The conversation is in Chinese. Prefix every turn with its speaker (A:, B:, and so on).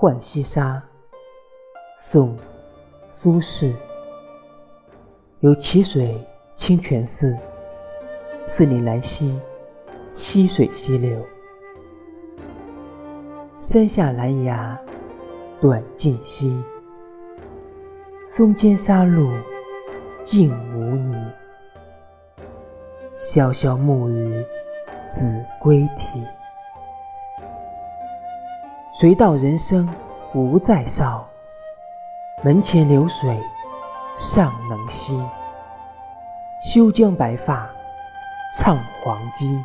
A: 浣溪沙，宋·苏轼。有淇水清泉寺，寺里兰溪，溪水溪流。山下兰芽短浸溪，松间沙路净无泥。潇潇暮雨子规啼。谁道人生无再少？门前流水尚能西。休将白发唱黄鸡。